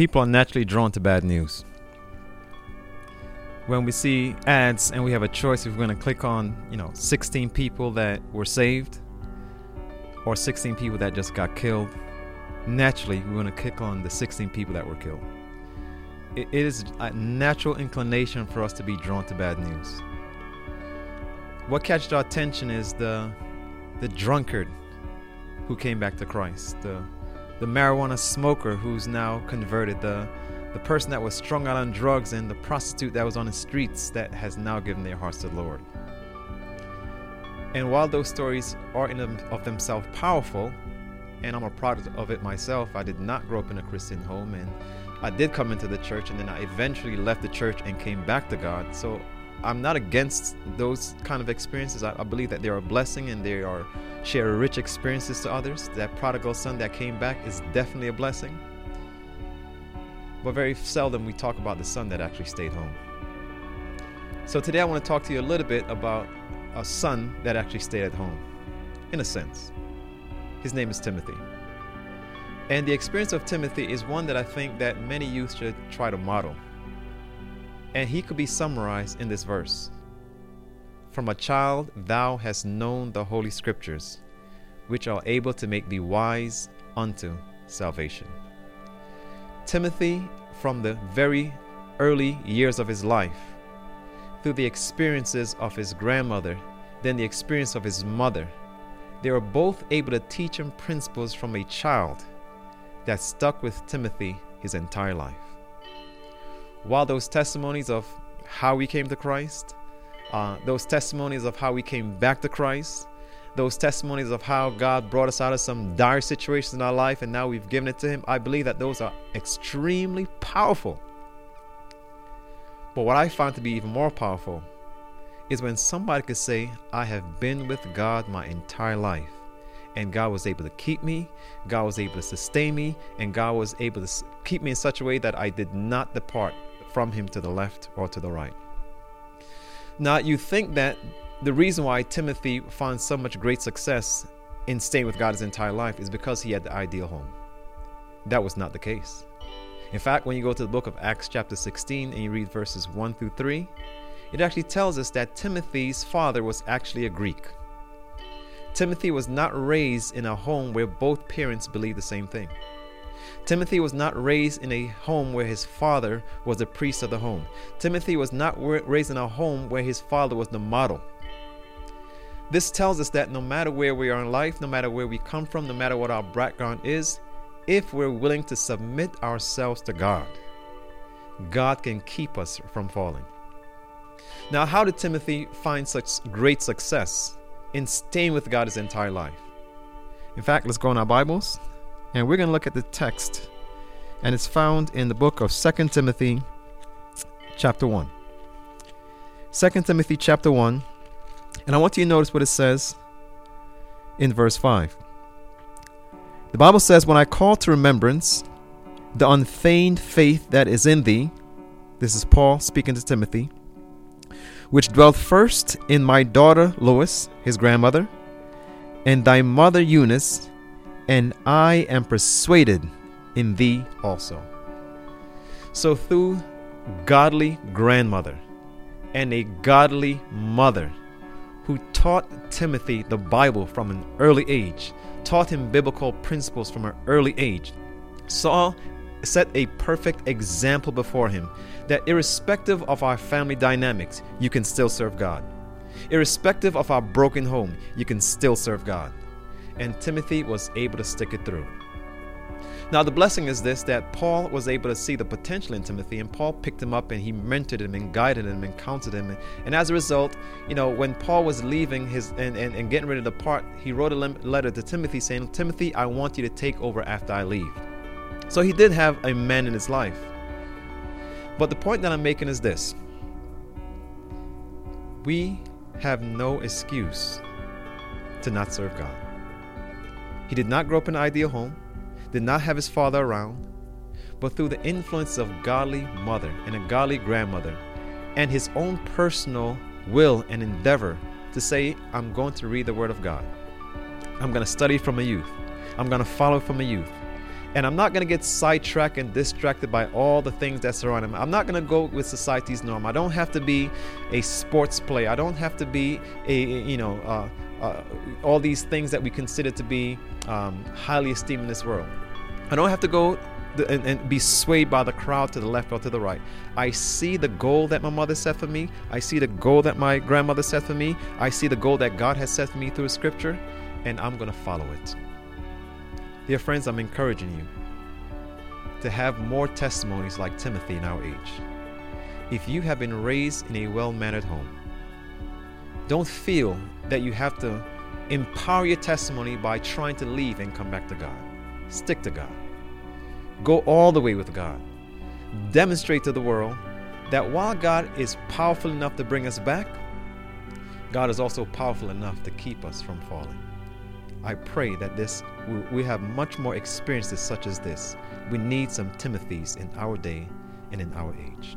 people are naturally drawn to bad news. When we see ads and we have a choice if we're going to click on, you know, 16 people that were saved or 16 people that just got killed, naturally we're going to click on the 16 people that were killed. it is a natural inclination for us to be drawn to bad news. What catches our attention is the the drunkard who came back to Christ, the the marijuana smoker who's now converted, the the person that was strung out on drugs and the prostitute that was on the streets that has now given their hearts to the Lord. And while those stories are in of themselves powerful, and I'm a product of it myself, I did not grow up in a Christian home, and I did come into the church, and then I eventually left the church and came back to God. So I'm not against those kind of experiences. I, I believe that they are a blessing and they are share rich experiences to others. That prodigal son that came back is definitely a blessing. But very seldom we talk about the son that actually stayed home. So today I want to talk to you a little bit about a son that actually stayed at home, in a sense. His name is Timothy. And the experience of Timothy is one that I think that many youth should try to model. And he could be summarized in this verse From a child thou hast known the holy scriptures, which are able to make thee wise unto salvation. Timothy, from the very early years of his life, through the experiences of his grandmother, then the experience of his mother, they were both able to teach him principles from a child that stuck with Timothy his entire life. While those testimonies of how we came to Christ, uh, those testimonies of how we came back to Christ, those testimonies of how God brought us out of some dire situations in our life and now we've given it to Him, I believe that those are extremely powerful. But what I find to be even more powerful is when somebody could say, I have been with God my entire life. And God was able to keep me, God was able to sustain me, and God was able to keep me in such a way that I did not depart from Him to the left or to the right. Now, you think that the reason why Timothy found so much great success in staying with God his entire life is because he had the ideal home. That was not the case. In fact, when you go to the book of Acts, chapter 16, and you read verses 1 through 3, it actually tells us that Timothy's father was actually a Greek. Timothy was not raised in a home where both parents believed the same thing. Timothy was not raised in a home where his father was the priest of the home. Timothy was not raised in a home where his father was the model. This tells us that no matter where we are in life, no matter where we come from, no matter what our background is, if we're willing to submit ourselves to God, God can keep us from falling. Now, how did Timothy find such great success in staying with God his entire life? In fact, let's go in our Bibles and we're going to look at the text, and it's found in the book of Second Timothy, chapter 1. 2 Timothy, chapter 1, and I want you to notice what it says in verse 5. The Bible says, When I call to remembrance the unfeigned faith that is in thee, this is Paul speaking to Timothy, which dwelt first in my daughter Lois, his grandmother, and thy mother Eunice, and I am persuaded in thee also. So, through godly grandmother and a godly mother who taught Timothy the Bible from an early age, taught him biblical principles from an early age, Saul set a perfect example before him that irrespective of our family dynamics, you can still serve God. Irrespective of our broken home, you can still serve God and Timothy was able to stick it through. Now, the blessing is this that Paul was able to see the potential in Timothy, and Paul picked him up and he mentored him and guided him and counseled him. And as a result, you know, when Paul was leaving his and, and, and getting ready to depart, he wrote a letter to Timothy saying, Timothy, I want you to take over after I leave. So he did have a man in his life. But the point that I'm making is this we have no excuse to not serve God. He did not grow up in an ideal home, did not have his father around, but through the influence of godly mother and a godly grandmother and his own personal will and endeavor to say, I'm going to read the Word of God. I'm going to study from a youth. I'm going to follow from a youth. And I'm not going to get sidetracked and distracted by all the things that surround him. I'm not going to go with society's norm. I don't have to be a sports player. I don't have to be a, you know, uh, uh, all these things that we consider to be um, highly esteemed in this world. I don't have to go and, and, be swayed by the crowd to the left or to the right. I see the goal that my mother set for me. I see the goal that my grandmother set for me. I see the goal that God has set for me through Scripture, and I'm going to follow it. Dear friends, I'm encouraging you to have more testimonies like Timothy in our age. If you have been raised in a well mannered home, don't feel that you have to empower your testimony by trying to leave and come back to God. Stick to God. Go all the way with God. Demonstrate to the world that while God is powerful enough to bring us back, God is also powerful enough to keep us from falling. I pray that this we have much more experiences such as this. We need some Timothys in our day and in our age.